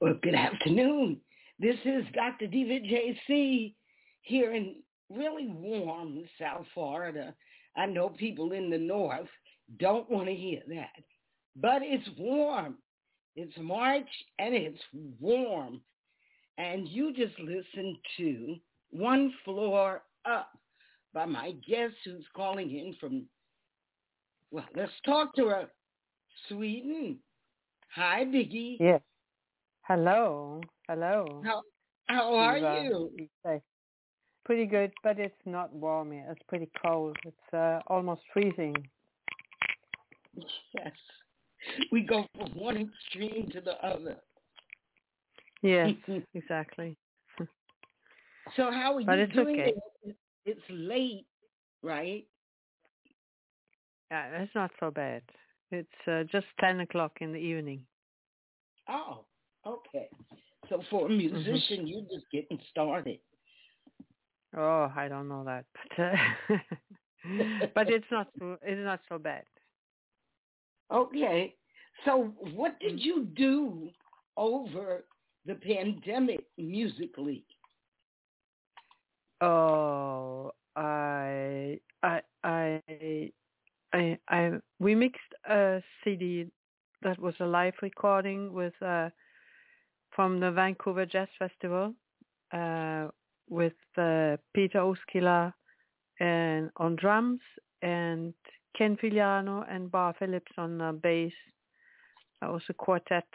Well, good afternoon. This is Dr. Diva JC here in really warm South Florida. I know people in the north don't want to hear that, but it's warm. It's March and it's warm. And you just listened to One Floor Up by my guest who's calling in from, well, let's talk to her, Sweden. Hi, Biggi. Yes. Hello. Hello. How how are Uh, you? Pretty good, but it's not warm here. It's pretty cold. It's uh, almost freezing. Yes. We go from one extreme to the other. Yes, exactly. So how are But you it's doing? okay. it? It's late, right? Yeah, it's not so bad. It's uh, just 10 o'clock in the evening. Oh, okay. So for a Mm-hmm. musician, you're just getting started. Oh, I don't know that, but uh, but it's not so it's not so bad. Okay. So what did Mm. you do over the pandemic musically? Oh, I I I I I we mixed a CD that was a live recording with uh from the Vancouver Jazz Festival uh with uh, Peeter Uuskyla and on drums and Ken Filiano and Barre Phillips on uh, bass. That was a quartet.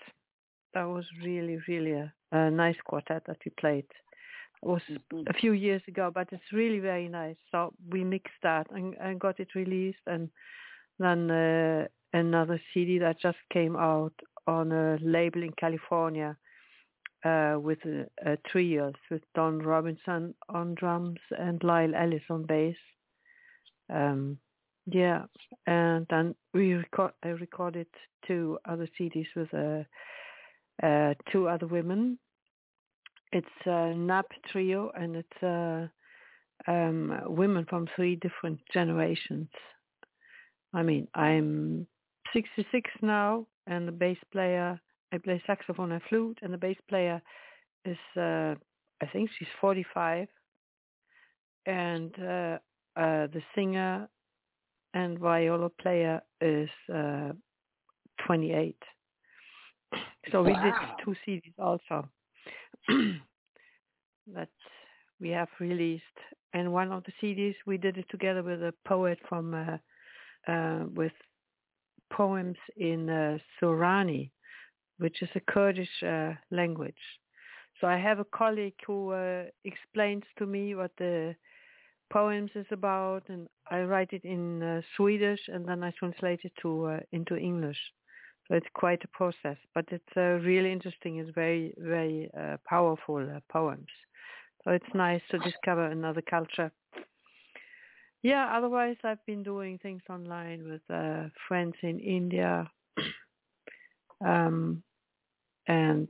That was really, really a, a nice quartet that we played. It was Mhm. a few years ago, but it's really very nice. So we mixed that and, and got it released, and then uh, another CD that just came out on a label in California uh, with a, a with Don Robinson on drums and Lisle Ellis on bass. Um, yeah, and then we record, I recorded two other CDs with uh, uh, two other women. It's a NAB trio, and it's uh, um, women from three different generations. I mean, I'm 66 now, and the bass player, I play saxophone and flute, and the bass player is, uh, I think she's 45, and uh, uh, the singer and viola player is uh, 28. So we did two CDs also. That we have released, and one of the CDs we did it together with a poet from uh, uh, with poems in uh, Sorani, which is a Kurdish uh, language. So I have a colleague who uh, explains to me what the poems is about, and I write it in uh, Swedish, and then I translate it to uh, into English. So it's quite a process, but it's uh, really interesting. It's very, very uh, powerful poems. So it's nice to discover another culture. Yeah, otherwise I've been doing things online with friends in India, um, and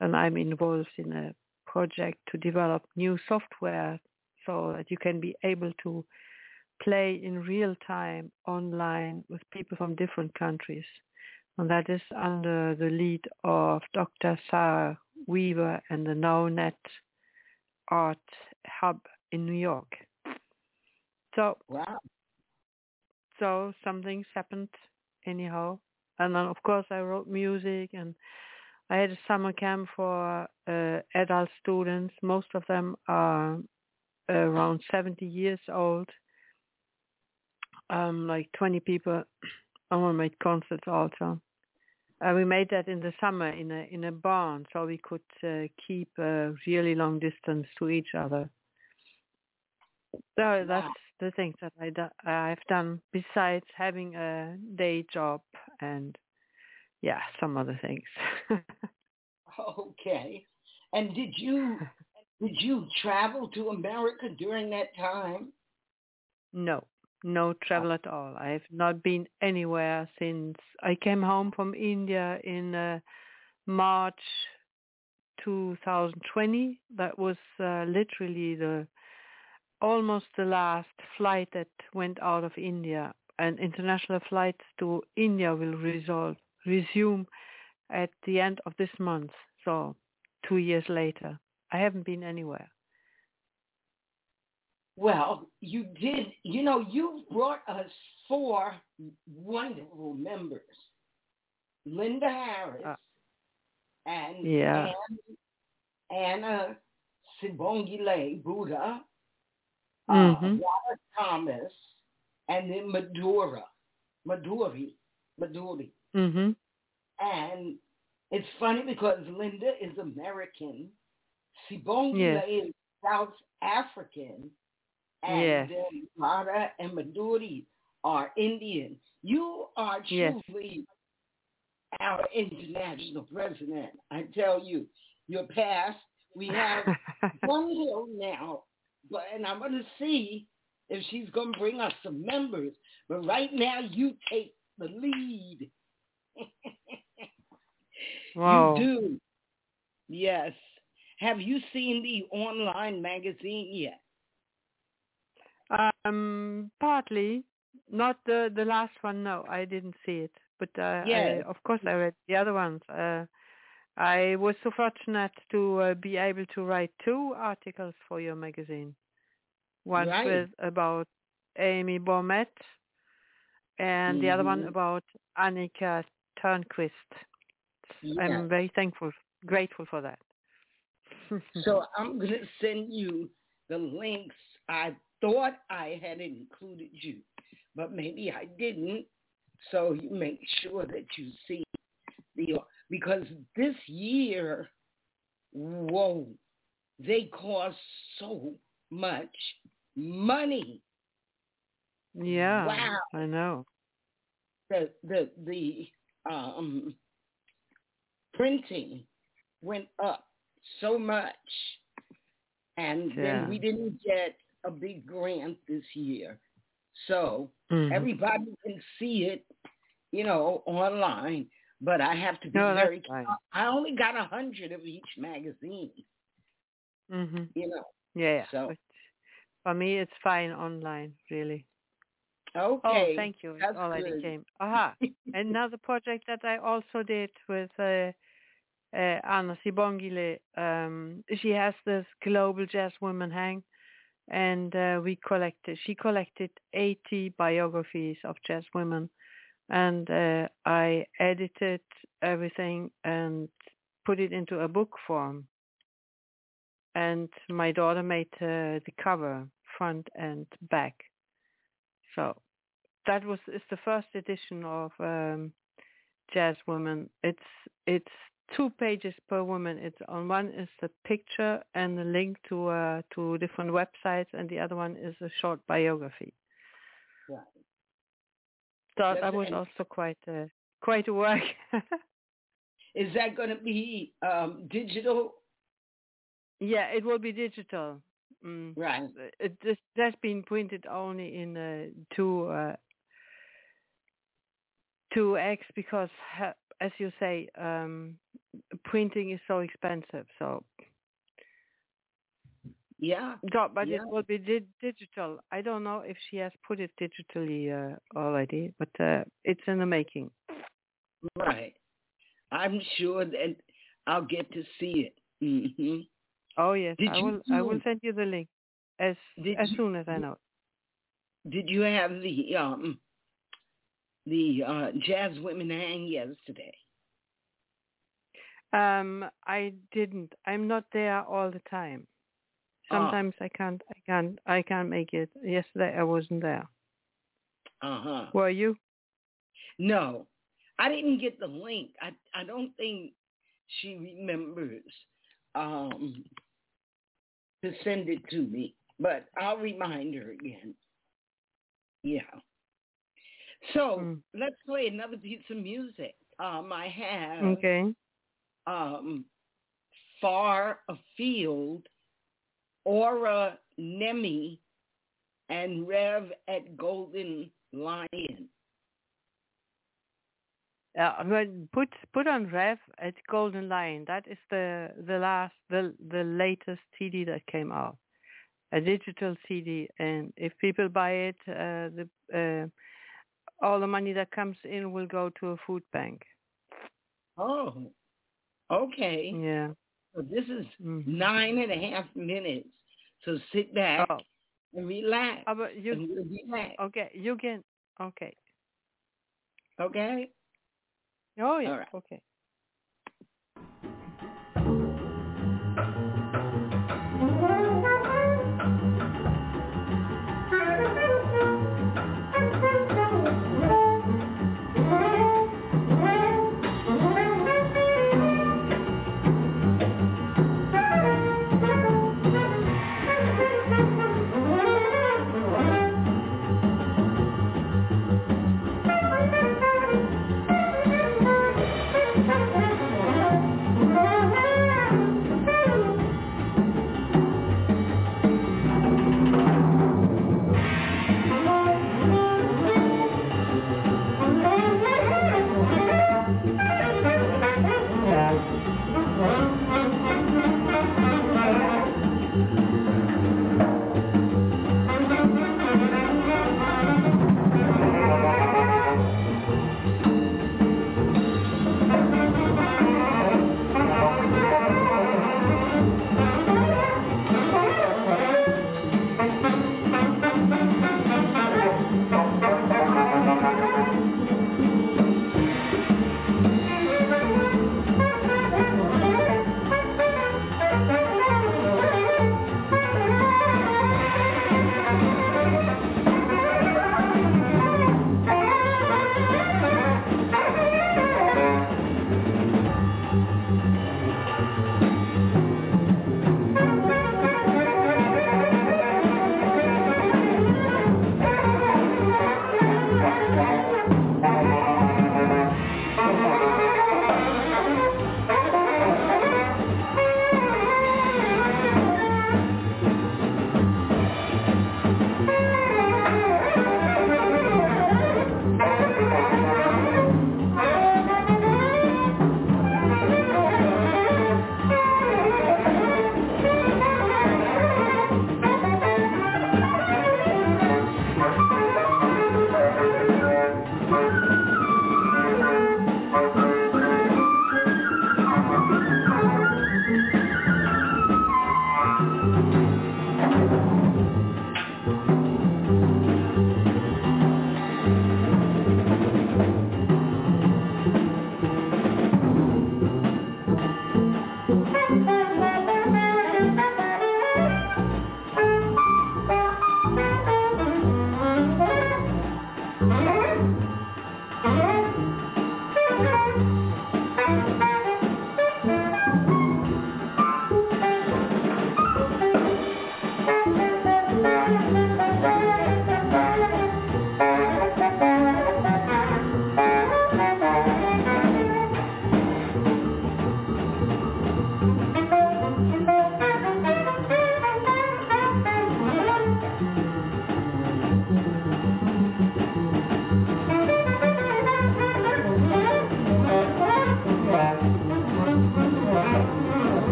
and I'm involved in a project to develop new software so that you can be able to play in real time online with people from different countries. And that is under the lead of Dr. Sarah Weaver and the NowNet Art Hub in New York. So Wow. so some things happened anyhow. And then of course I wrote music and I had a summer camp for uh, adult students. Most of them are around 70 years old. Um, like 20 people. And we made concerts also. Uh, we made that in the summer in a in a barn, so we could uh, keep a really long distance to each other. So that's the things that I do, I've done besides having a day job and yeah, some other things. Okay. And did you did you travel to America during that time? no, no travel at all. I've not been anywhere since I came home from India in uh, March 2020. That was uh, literally the almost the last flight that went out of India. And international flights to India will resolve, resume at the end of this month. So two years later, I haven't been anywhere. Well, you did. You know, you brought us four wonderful members: Linda Harris Uh, and yeah. Ann- Anna Sibongile Buda, uh, Mhm. Robert Thomas, and then Madura, Madhuri, Madhuri. Mhm. And it's funny because Linda is American, Sibongile yes. is South African, and yes. then Mara and Madhuri are Indian. You are truly yes. our international president. I tell you, your past. We have one hill now, but and I'm going to see if she's going to bring us some members. But right now, you take the lead. wow. You do. Yes. Have you seen the online magazine yet? Um, partly. Not the the last one. No, I didn't see it. But uh, yes. I, of course, I read the other ones. Uh, I was so fortunate to uh, be able to write two articles for your magazine. One right. with about Amy Baumet, and mm-hmm. the other one mm-hmm. about Annika Törnqvist. Yes. I'm very thankful, grateful for that. so I'm going to send you the links. I thought I had included you, but maybe I didn't. So you make sure that you see the because this year, whoa, they cost so much money. Yeah. Wow. I know. The the the um printing went up so much and yeah. then we didn't get a big grant this year. So mm-hmm. everybody can see it, you know, online. But I have to be no, very. Careful. I only got a hundred of each magazine. Mhm. You know. Yeah. So but for me, it's fine online, really. Okay. Oh, thank you. That's it already good. came. Aha. Another project that I also did with uh, uh, Anna Sibongile. Um, she has this global jazz women hang, and uh, we collected. She collected 80 biographies of jazz women and uh, I edited everything and put it into a book form. And my daughter made uh, the cover, front and back. So that was it's the first edition of um, Jazz Woman. It's it's two pages per woman. It's on one is the picture and the link to uh, to different websites, and the other one is a short biography. Right. So that was also quite a quite a work. Is that going to be um, digital? Yeah, it will be digital. Mm. Right. It just has been printed only in uh, two uh, two X because, as you say, um, printing is so expensive. So yeah. but yeah. it will be di- digital. I don't know if she has put it digitally uh, already, but uh, it's in the making. Right. I'm sure that I'll get to see it. Mm-hmm. Oh yes, did I will. Do, I will send you the link as as you, soon as I know. Did you have the um the uh, jazz women hang yesterday? Um, I didn't. I'm not there all the time. Sometimes I can't. I can't. I can't make it. Yesterday I wasn't there. Uh huh. Were you? No, I didn't get the link. I I don't think she remembers um to send it to me, but I'll remind her again. Yeah. So mm. let's play another piece of music. Um, I have okay. Um, far afield Aura Nemi, and Rev at Golden Lion. Uh, put put on Rev at Golden Lion. That is the the last the the latest CD that came out, a digital CD. And if people buy it, uh, the uh, all the money that comes in will go to a food bank. Oh, okay. Yeah. So this is mm-hmm. nine and a half minutes. So sit back oh. and relax. Oh, but you, we'll. Okay, you can. Okay. Okay. Oh yeah. Right. Okay.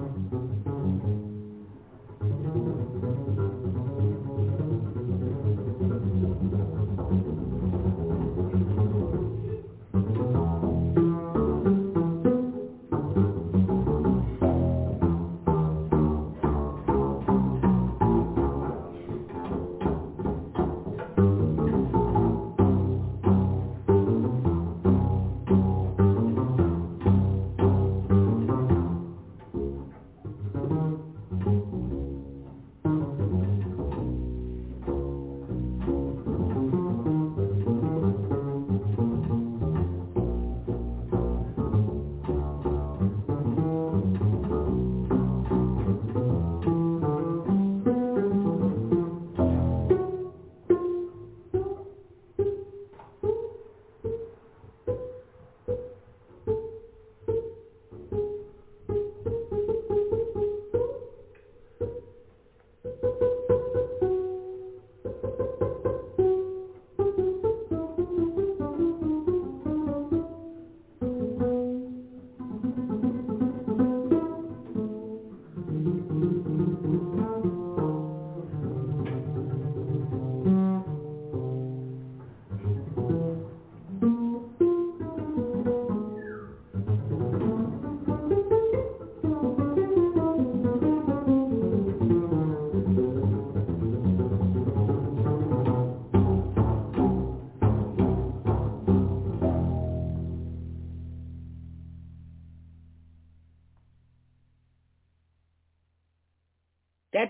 Thank you.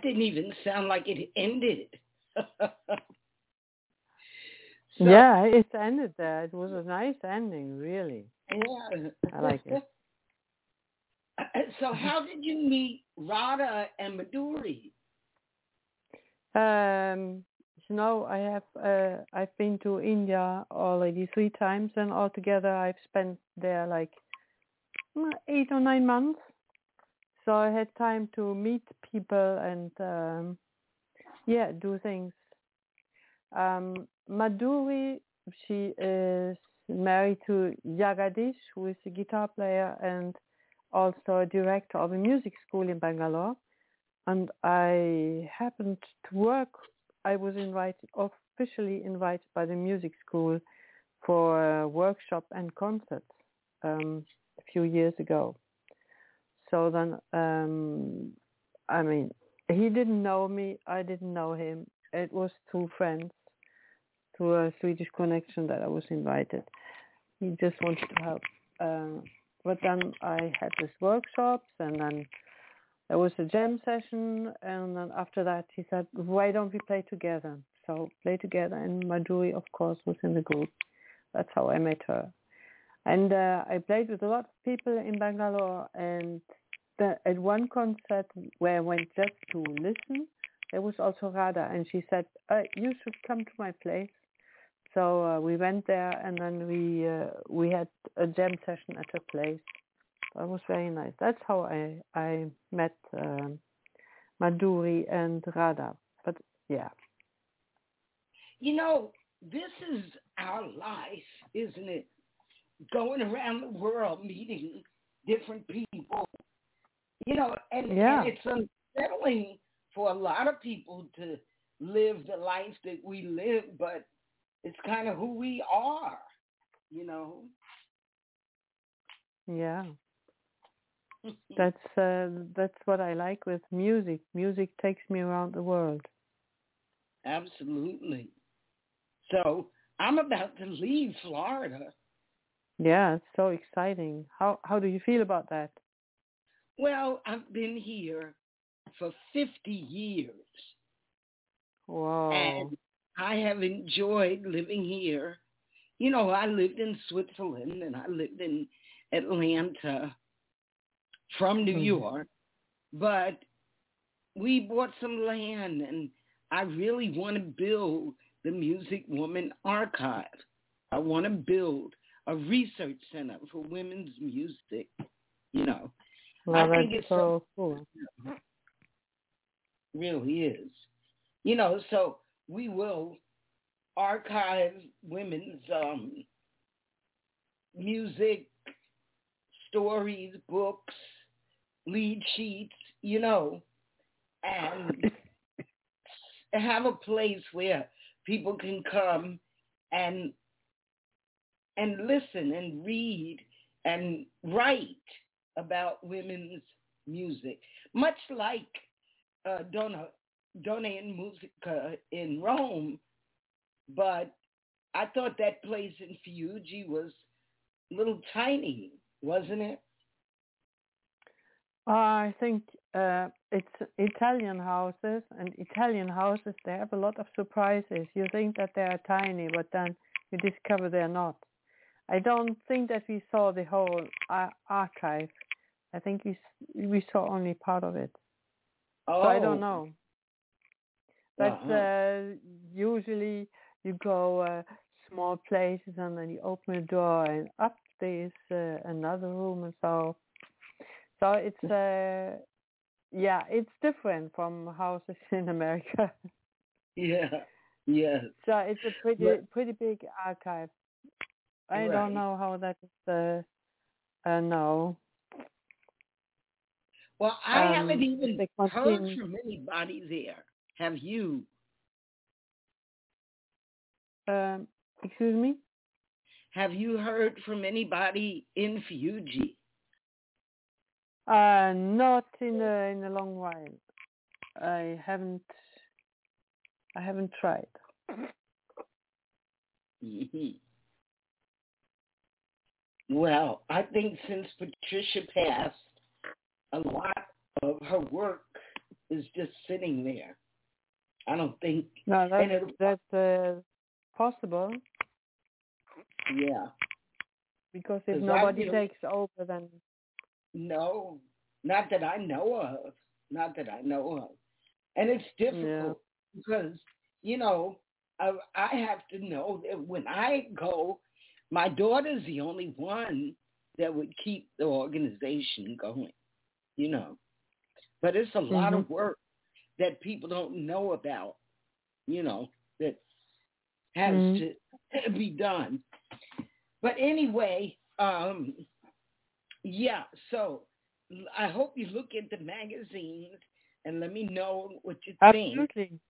That didn't even sound like it ended. so, yeah, it ended there. It was a nice ending, really. Yeah. I like it. So how did you meet Radha and Madhuri? Um, you know, I have uh, I've been to India already three times, and altogether I've spent there like mm, eight or nine months. So I had time to meet people and um, yeah, do things. Um, Madhuri, she is married to Jagadish, who is a guitar player and also a director of a music school in Bangalore. And I happened to work. I was invited, officially invited by the music school for a workshop and concerts um, a few years ago. So then, um, I mean, he didn't know me. I didn't know him. it was through friends, through a Swedish connection that I was invited. He just wanted to help. Uh, but then I had these workshops, and then there was a jam session, and then after that he said, "Why don't we play together?" So play together, and Madhuri, of course, was in the group. That's how I met her. And uh, I played with a lot of people in Bangalore, and the, at one concert where I went just to listen, there was also Radha, and she said, uh, "You should come to my place." So uh, we went there, and then we uh, we had a jam session at her place. That was very nice. That's how I I met um, Madhuri and Radha. But yeah, You know, this is our life, isn't it? Going around the world meeting different people. You know, and, Yeah. and it's unsettling for a lot of people to live the life that we live, but it's kind of who we are, you know. yeah. That's uh, that's what I like with music. Music takes me around the world. Absolutely. So I'm about to leave Florida. Yeah, it's so exciting. How how do you feel about that? Well, I've been here for 50 years. Wow. and I have enjoyed living here. You know, I lived in Switzerland and I lived in Atlanta from New Mhm. York, but we bought some land and I really want to build the Music Woman Archive. I want to build a research center for women's music, you know. Well, I think it's so cool. really is. You know, so we will archive women's um, music, stories, books, lead sheets, you know, and have a place where people can come and and listen and read and write about women's music, much like uh, Donna Donna in Musica in Rome, but I thought that place in Fiuggi was little tiny, wasn't it? I think uh, it's Italian houses, and Italian houses they have a lot of surprises. You think that they are tiny, but then you discover they're not. I don't think that we saw the whole ar- archive. I think we we saw only part of it. Oh, So I don't know. But Uh-huh. uh, usually you go uh, small places and then you open a door and up there is uh, another room and so. So it's uh, yeah, it's different from houses in America. Yeah, yes. so it's a pretty But- pretty big archive. I Right. don't know how that is. Uh, uh, no. Well, I Um, haven't even heard from anybody there. Have you? Um, excuse me. Have you heard from anybody in Fiuggi? Uh, not in a in a long while. I haven't. I haven't tried. Well, I think since Patricia passed, a lot of her work is just sitting there. I don't think, No, that's that's uh, possible. Yeah, because if nobody feel- takes over, then no, not that I know of, not that I know of, and it's difficult because you know I, I have to know that when I go, my daughter's the only one that would keep the organization going, you know. But it's a lot of work that people don't know about, you know, that has Mhm. to be done. But anyway, um, yeah, so I hope you look at the magazines and let me know what you think. absolutely,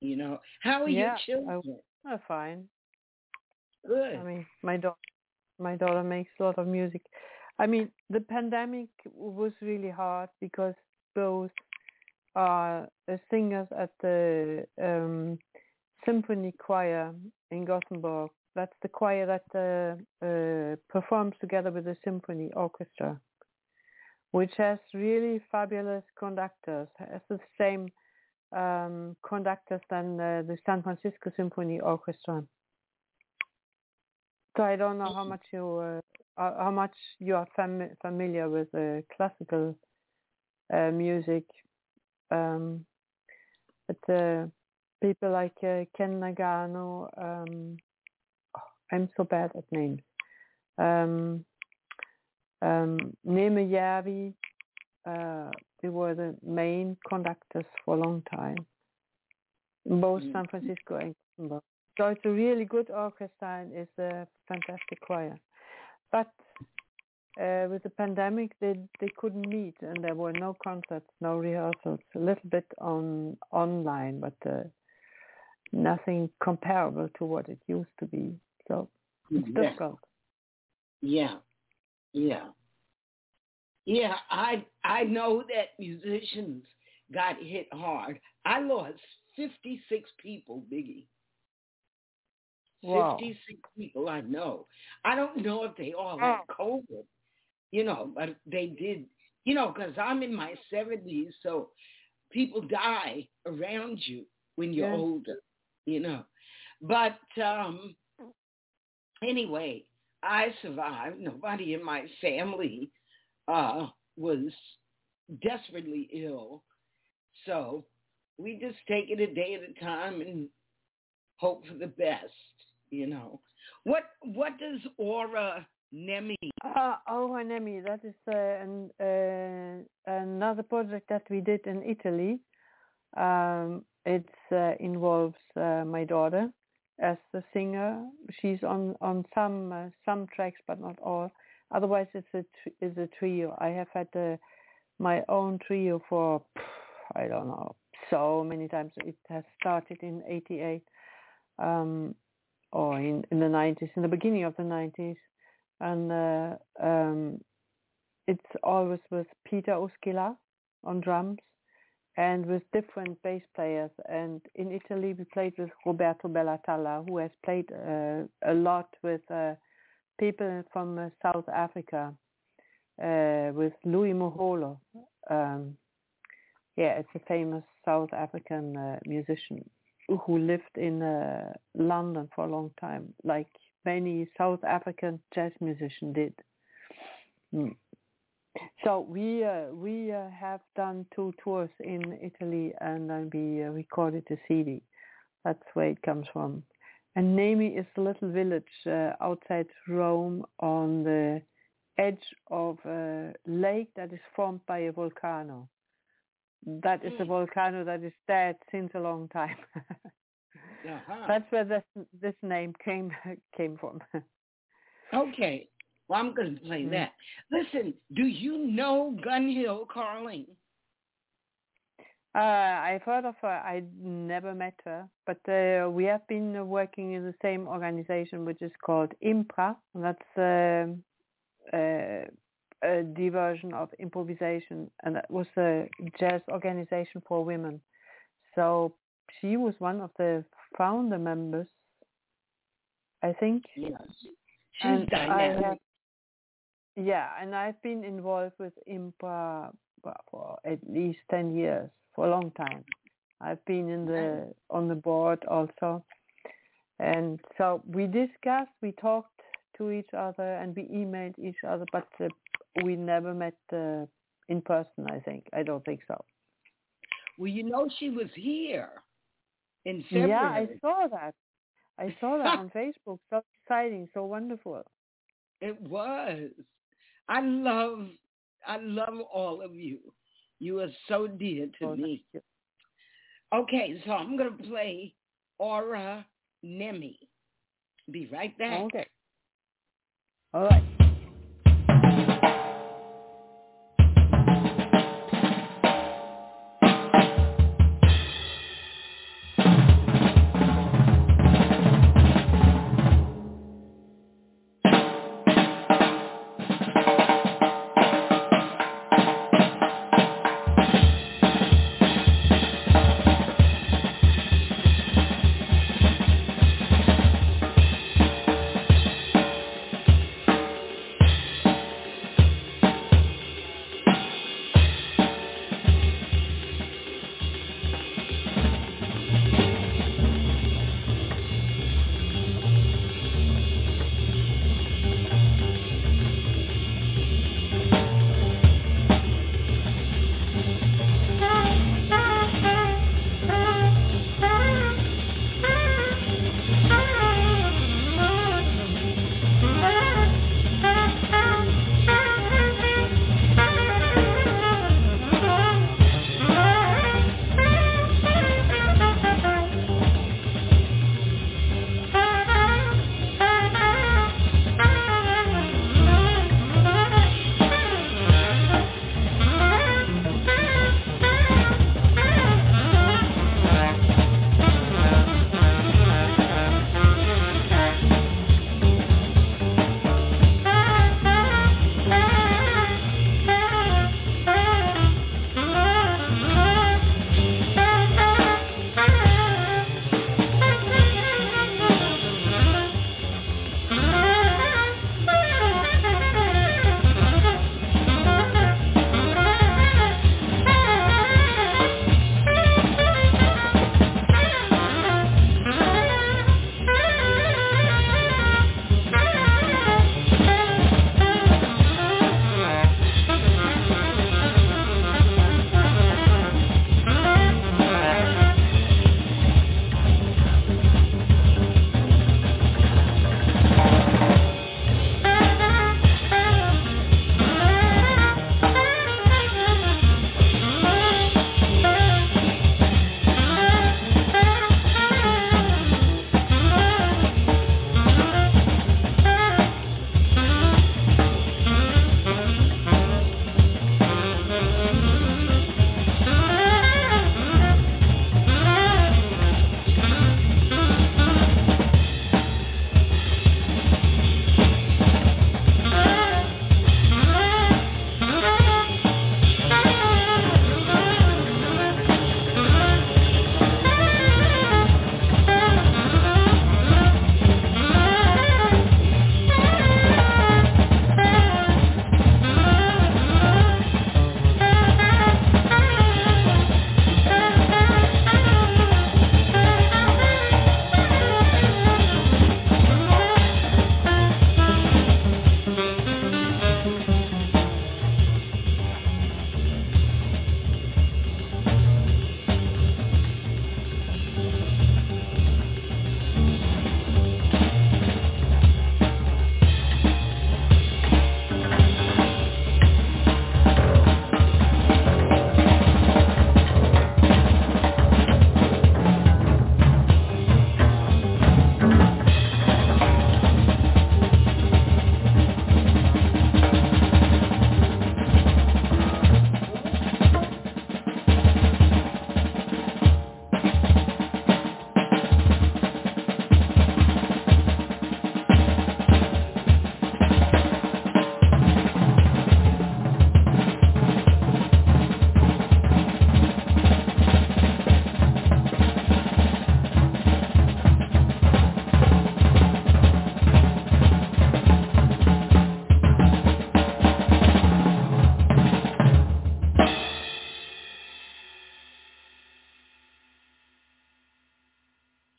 You know, how are Yeah, your children? oh, fine. Good. I mean, my daughter, my daughter makes a lot of music. I mean, the pandemic was really hard because both are singers at the um, symphony choir in Gothenburg. That's the choir that uh, uh, performs together with the symphony orchestra, which has really fabulous conductors. Has the same um, conductors than uh, the San Francisco Symphony Orchestra. So I don't know how much you uh, how much you are fam- familiar with uh, classical uh, music, um, but uh, people like uh, Kent Nagano. Um, oh, I'm so bad at names. Um, um, Neeme Järvi, uh, they were the main conductors for a long time, both mm-hmm. San Francisco and Gothenburg. So it's a really good orchestra and it's a fantastic choir. But uh, with the pandemic, they they couldn't meet and there were no concerts, no rehearsals. A little bit on online, but uh, nothing comparable to what it used to be. So it's yeah. difficult. Yeah, yeah, yeah. I I know that musicians got hit hard. I lost fifty six people, Biggi. Wow. 56 people I know. I don't know if they all had oh. COVID, you know, but they did, you know, because I'm in my 70s, so people die around you when you're yeah. older, you know. But um anyway, I survived. Nobody in my family uh was desperately ill. So we just take it a day at a time and hope for the best you know. What what does Aura Nemi? Uh, Aura Nemi, that is uh, an, uh, another project that we did in Italy. Um, it uh, involves uh, my daughter as the singer. She's on on some uh, some tracks, but not all. Otherwise, it's a it's a trio. I have had my own trio for I don't know so many times. It has started in '88. Um, or in, in the 90s, in the beginning of the 90s. And uh, um, it's always with Peeter Uuskyla on drums and with different bass players. And in Italy, we played with Roberto Bellatalla, who has played uh, a lot with uh, people from uh, South Africa, uh, with Louis Moholo. Um, yeah, it's a famous South African uh, musician who lived in uh, London for a long time, like many South African jazz musicians did. Mm. So we uh, we uh, have done two tours in Italy, and then we uh, recorded the CD. That's where it comes from. And Nemi is a little village uh, outside Rome on the edge of a lake that is formed by a volcano that is a mm. volcano that is dead since a long time. uh-huh. That's where this this name came came from. okay. Well, I'm going to play mm that. Listen, do you know Gunhild Carling? Uh, I've heard of her. I never met her, but uh, we have been working in the same organization, which is called IMPRA. That's uh, uh a diversion of improvisation, and that was a jazz organization for women. So she was one of the founder members, I think. Yes, she's and dynamic. Have, yeah, and I've been involved with IMPRA for at least ten years, for a long time. I've been in the on the board also, and so we discussed, we talked to each other, and we emailed each other, but the we never met uh, in person. I think I don't think so. Well, you know, she was here in February. Yeah, I saw that. I saw that on Facebook. So exciting, so wonderful. It was. I love, I love all of you. You are so dear to oh, me. Okay, so I'm going to play Aura Nemi. Be right back. Okay. All right.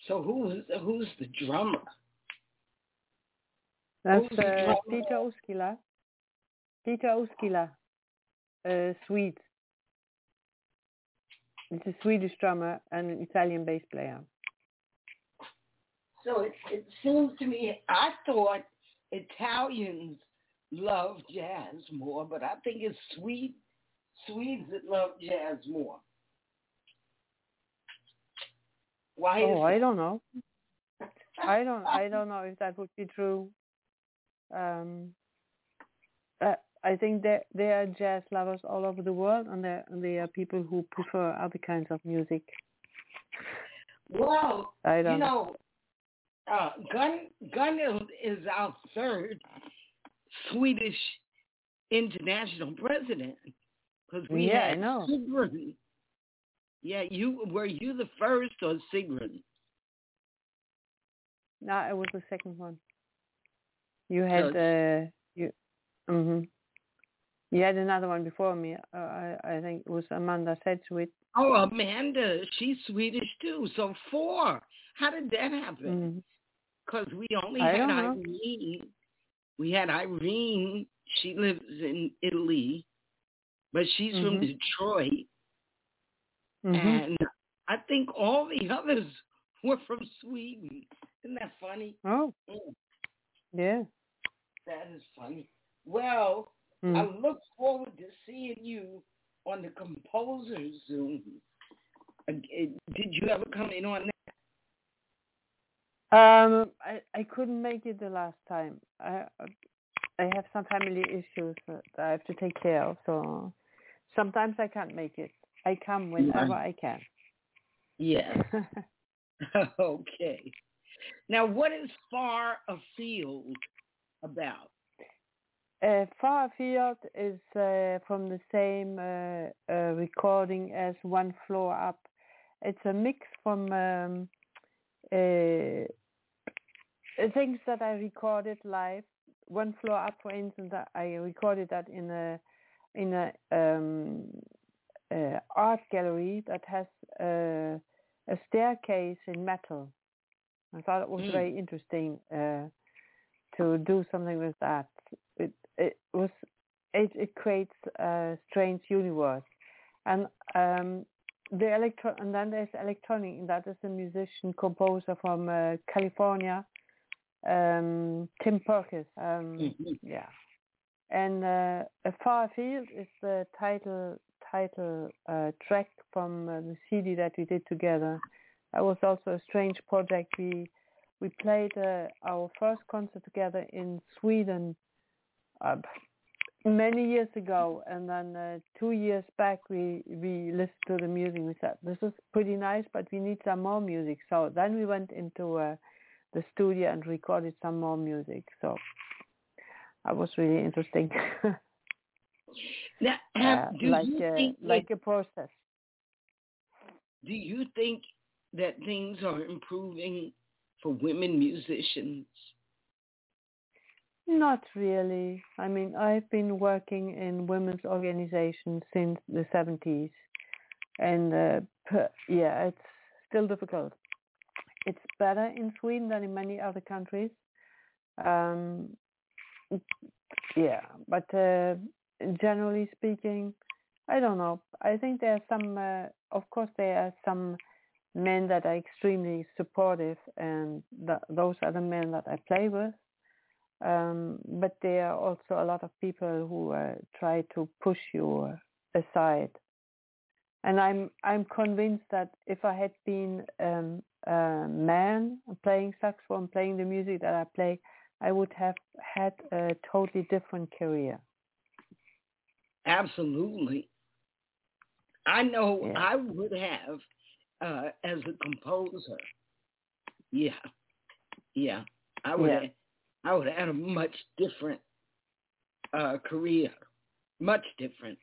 So who's who's the drummer? That's Who's uh. Peeter Uuskyla. Peeter Uuskyla, uh, Swede. It's a Swedish drummer and an Italian bass player. So it, it seems to me, I thought Italians love jazz more, but I think it's Swede, Swedes that love jazz more. Why Oh, I don't know. I don't. I don't know if that would be true. Um, uh, I think that there are jazz lovers all over the world, and there and there are people who prefer other kinds of music. Well, I don't you know, uh, Gun Gunhild is our third Swedish international president because we Yeah, I had know. Sigrun. Yeah, you were you the first or Sigrun? No, it was the second one. You had uh, you. Mhm. You had another one before me. Uh, I I think it was Amanda Sedgwick. Oh, Amanda, she's Swedish too. So four. How did that happen? Because we only I had know. Irene. We had Irene. She lives in Italy, but she's from Mhm. Detroit. Mhm. And I think all the others were from Sweden. Isn't that funny? Oh, Mm, yeah. that is funny. Well, I Mm. look forward to seeing you on the composer Zoom. Uh, Did you ever come in on that? Um, I I couldn't make it the last time. I I have some family issues that I have to take care of, so sometimes I can't make it. I come whenever I can. Yes. okay. Now, what is far afield about? Uh, Far Afield is uh, from the same uh, uh, recording as One Floor Up. It's a mix from um, uh, things that I recorded live. One Floor Up, for instance, I recorded that in a in a um, uh, art gallery that has uh, a staircase in metal. I thought it was Mm. very interesting uh, to do something with that. It it was it it creates a strange universe, and um, the electro and then there's electronic. and That is a musician composer from uh, California, um, Tim Perkins. Um, Mhm. yeah, and uh, a far field is the title title uh, track from uh, the CD that we did together. That was also a strange project. We we played uh, our first concert together in Sweden uh, many years ago, and then uh, two years back we we listened to the music. We said this is pretty nice, but we need some more music. So then we went into uh, the studio and recorded some more music. So that was really interesting, Now, have, uh, do like you uh, think that- like a process. do you think that things are improving for women musicians? Not really. I mean, I've been working in women's organizations since the 70s, and uh, per, yeah, it's still difficult. It's better in Sweden than in many other countries. Um, yeah, but uh, generally speaking, I don't know. I think there are some, uh, of course, there are some men that are extremely supportive, and th- those are the men that I play with um, but there are also a lot of people who uh, try to push you aside. And I'm I'm convinced that if I had been um, a man playing saxophone, playing the music that I play, I would have had a totally different career. Absolutely. I know Yeah. I would have uh, as a composer. Yeah. Yeah. I would Yeah. have I would have had a much different uh, career. Much different.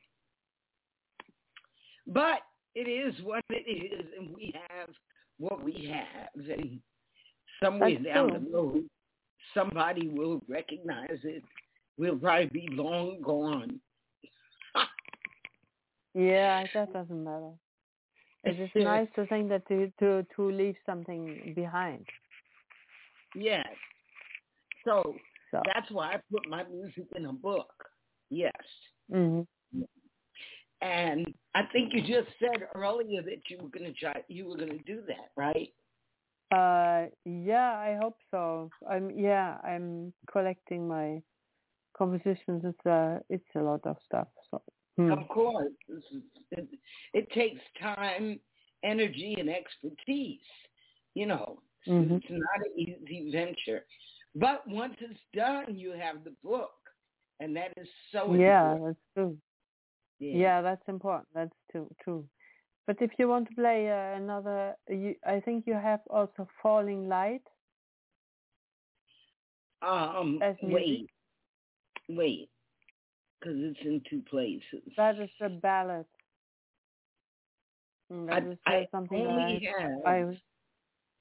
But it is what it is and we have what we have and somewhere That's down true. the road somebody will recognize it. We'll probably be long gone. Yeah, that doesn't matter. It is just nice to think that to to to leave something behind. Yes. So, So. that's why I put my music in a book. Yes. hmm And I think you just said earlier that you were going to try, you were going to do that, right? Uh, yeah, I hope so. I'm yeah, I'm collecting my compositions. It's a it's a lot of stuff. So hmm. Of course, is, it, it takes time, energy, and expertise. You know, Mhm. it's not an easy venture. But once it's done, you have the book, and that is so yeah, important. that's true. Yeah, that's important. That's too true. But if you want to play uh, another, you, I think you have also Falling Light. Um, wait, wait, because it's in two places. That is a ballot. I, That is I only I, have I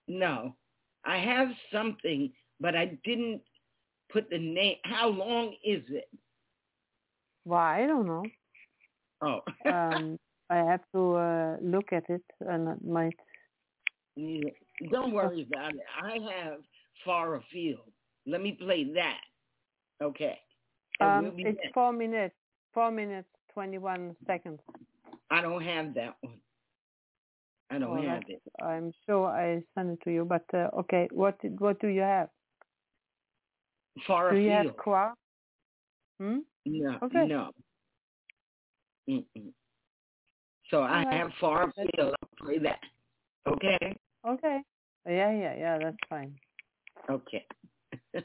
no. I have something, but I didn't put the name. How long is it? well, I don't know. Oh, Um, I have to uh, look at it, and it might. Yeah, don't worry about it. I have far afield. Let me play that. Okay. Um, we'll it's back. four minutes. Four minutes twenty-one seconds. I don't have that one. I don't Oh, have it. I'm sure I sent it to you, but uh, okay. What what do you have? Far do you have Qua? Hmm. No, Okay. no. Mm-mm. So I All right. have far afield. I'll play that. Okay. Okay. Yeah, yeah, yeah. That's fine. Okay.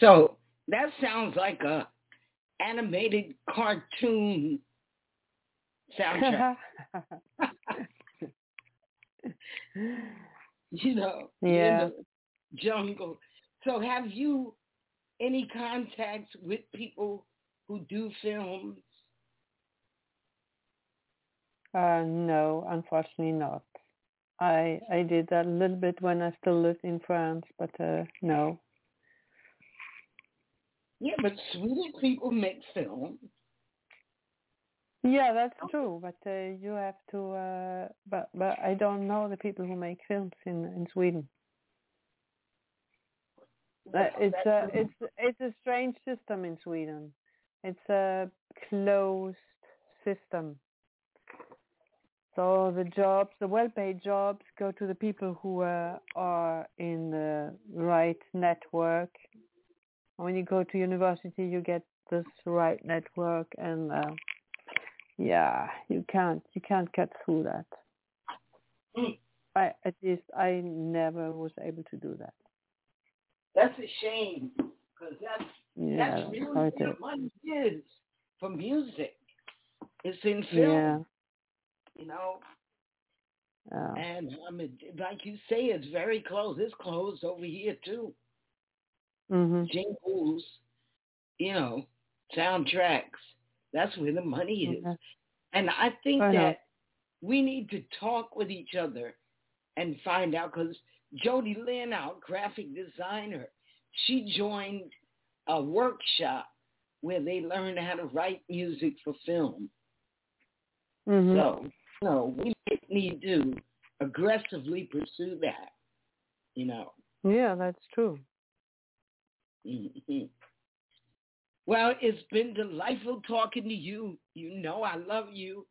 So that sounds like a animated cartoon soundtrack. you know, yeah. jungle. So have you any contacts with people who do films? Uh, no, unfortunately not. I I did that a little bit when I still lived in France, but uh, no. Yeah, but Swedish people make films. Yeah, that's true. But uh, you have to. Uh, but but I don't know the people who make films in in Sweden. Uh, it's a it's it's a strange system in Sweden. It's a closed system. So the jobs, the well-paid jobs, go to the people who uh, are in the right network. When you go to university, you get this right network, and uh, yeah, you can't you can't get through that. Mm. I at least I never was able to do that. That's a shame because that's Yeah, that's really how where it the money is for music. It's in film, Yeah, you know. And I mean, like you say, it's very close. It's closed over here too. Mhm. Jingles, you know, soundtracks. That's where the money is. Yeah. And I think know. that we need to talk with each other and find out because Jody Lynn, our graphic designer, she joined a workshop where they learned how to write music for film. Mhm. So, no, we need to aggressively pursue that, you know. Yeah, that's true. Hmm Well, it's been delightful talking to you. You know I love you.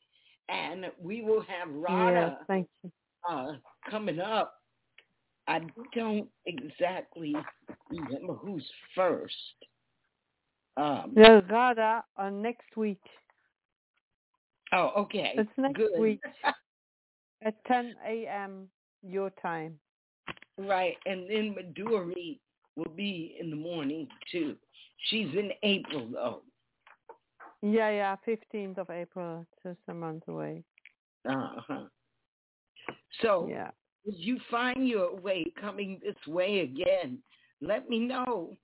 And we will have Yeah, Rada thank you. uh, coming up. I don't exactly remember who's first. Um, Yeah, Rada on next week. Oh, okay. It's next Good. week. At 10 a.m. your time. right. And then Madhuri will be in the morning, too. She's in April, though. Yeah, yeah, 15th of April. Just a month away. Uh-huh. So Yeah. if you find your way coming this way again, let me know.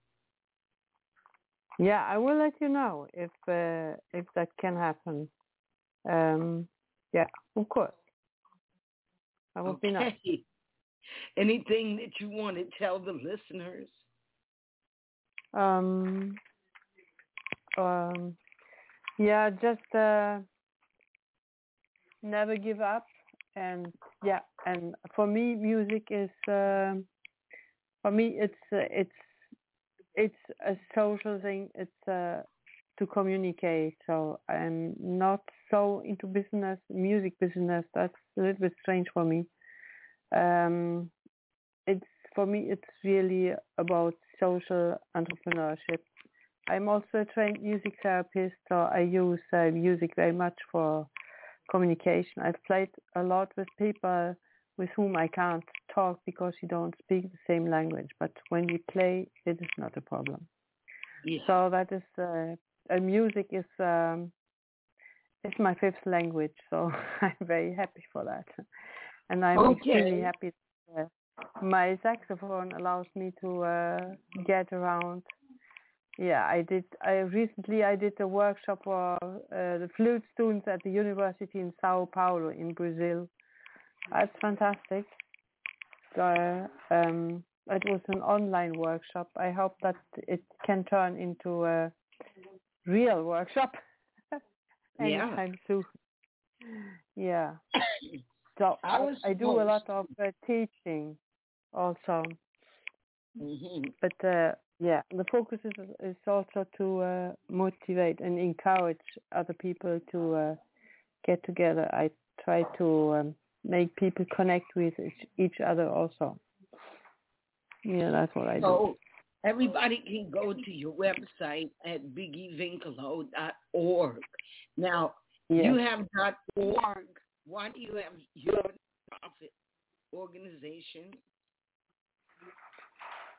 Yeah, I will let you know if uh, if that can happen. Um, yeah, of course. That would be nice. Anything that you want to tell the listeners? Um, um, yeah, just uh, never give up, and yeah, and for me, music is um for me it's uh, it's it's a social thing. It's uh, to communicate. So I'm not so into business, music business. That's a little bit strange for me. Um, it's for me, it's really about social entrepreneurship. I'm also a trained music therapist, so I use uh, music very much for communication. I've played a lot with people with whom I can't talk because you don't speak the same language, but when we play, it is not a problem. Yeah. So that is, uh, uh, music is um, is my fifth language, so I'm very happy for that, and I'm Okay. extremely happy. That, uh, my saxophone allows me to uh, get around. Yeah, I did. I recently I did a workshop for uh, the flute students at the university in Sao Paulo in Brazil. That's fantastic. So, um, it was an online workshop. I hope that it can turn into a real workshop Yeah. anytime soon. Yeah. So I I, do a lot of uh, teaching also, hmm but uh, yeah, the focus is is also to uh, motivate and encourage other people to uh, get together. I try to um, make people connect with each, each other also. Yeah, that's what I do. So everybody can go to your website at biggivinkeloe.org. Now, you Yes. have .org. Why do you have your profit organization?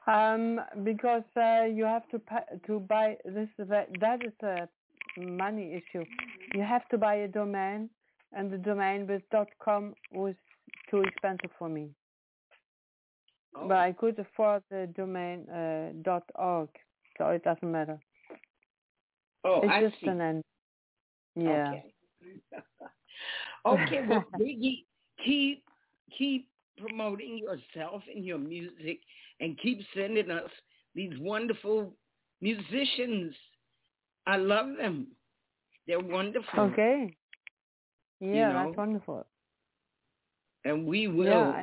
Um, because uh, you have to pa- to buy this. is That is a money issue. You have to buy a domain, and the domain with .com was too expensive for me. Oh, But I could afford the domain uh, .org, so it doesn't matter. oh it's I just see. an end. Yeah. Okay. okay, well, Biggi, keep keep promoting yourself and your music, and keep sending us these wonderful musicians. I love them. They're wonderful. Okay. Yeah, know? that's wonderful. And we will Yeah,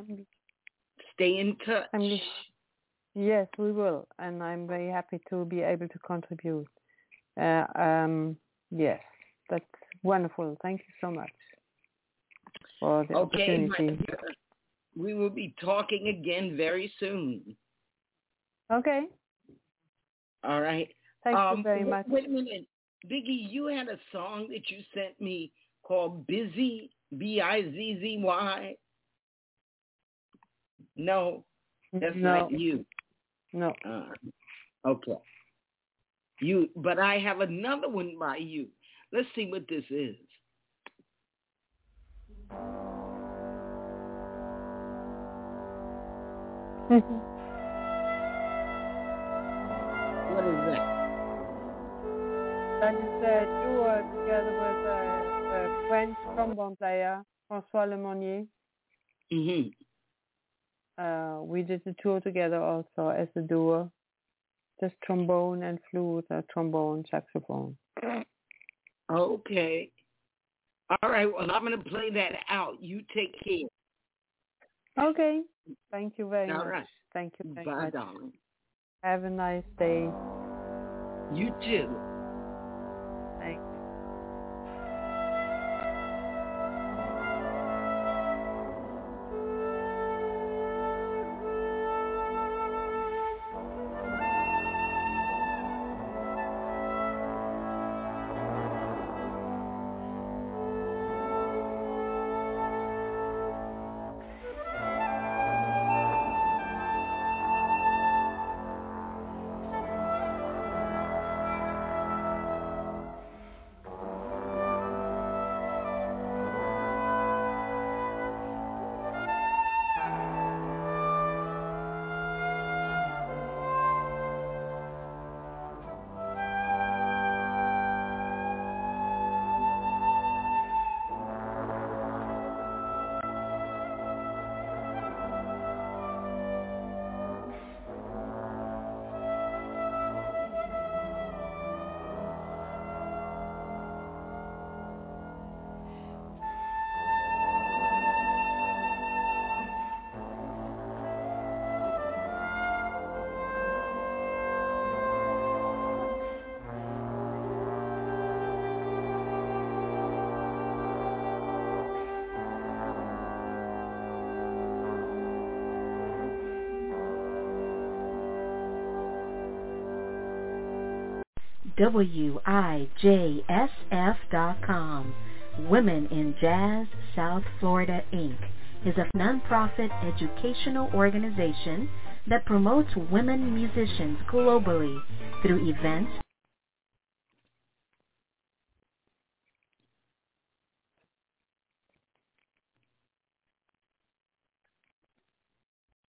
stay in touch. I'm Yes, we will, and I'm very happy to be able to contribute. Uh, um, yes, that's wonderful. Thank you so much for the okay, opportunity. we will be talking again very soon. Okay, All right. thank um, you very much. Wait a minute, Biggi. You had a song that you sent me called "Busy," B I Z Z Y. No, that's no, not you. no. Uh, okay. You, but I have another one by you. Let's see what this is. What is that? that is a duo together with a, a French trombone player, François Lemonnier. hmm Uh, we did the tour together also as a duo, just trombone and flute, or trombone, saxophone. Okay. All right. Well, I'm going to play that out. You take care. Okay. Thank you very All much. right. Thank you very Bye, much. darling. Have a nice day. You too. WIJSF.com. Women in Jazz South Florida, Inc. is a nonprofit educational organization that promotes women musicians globally through events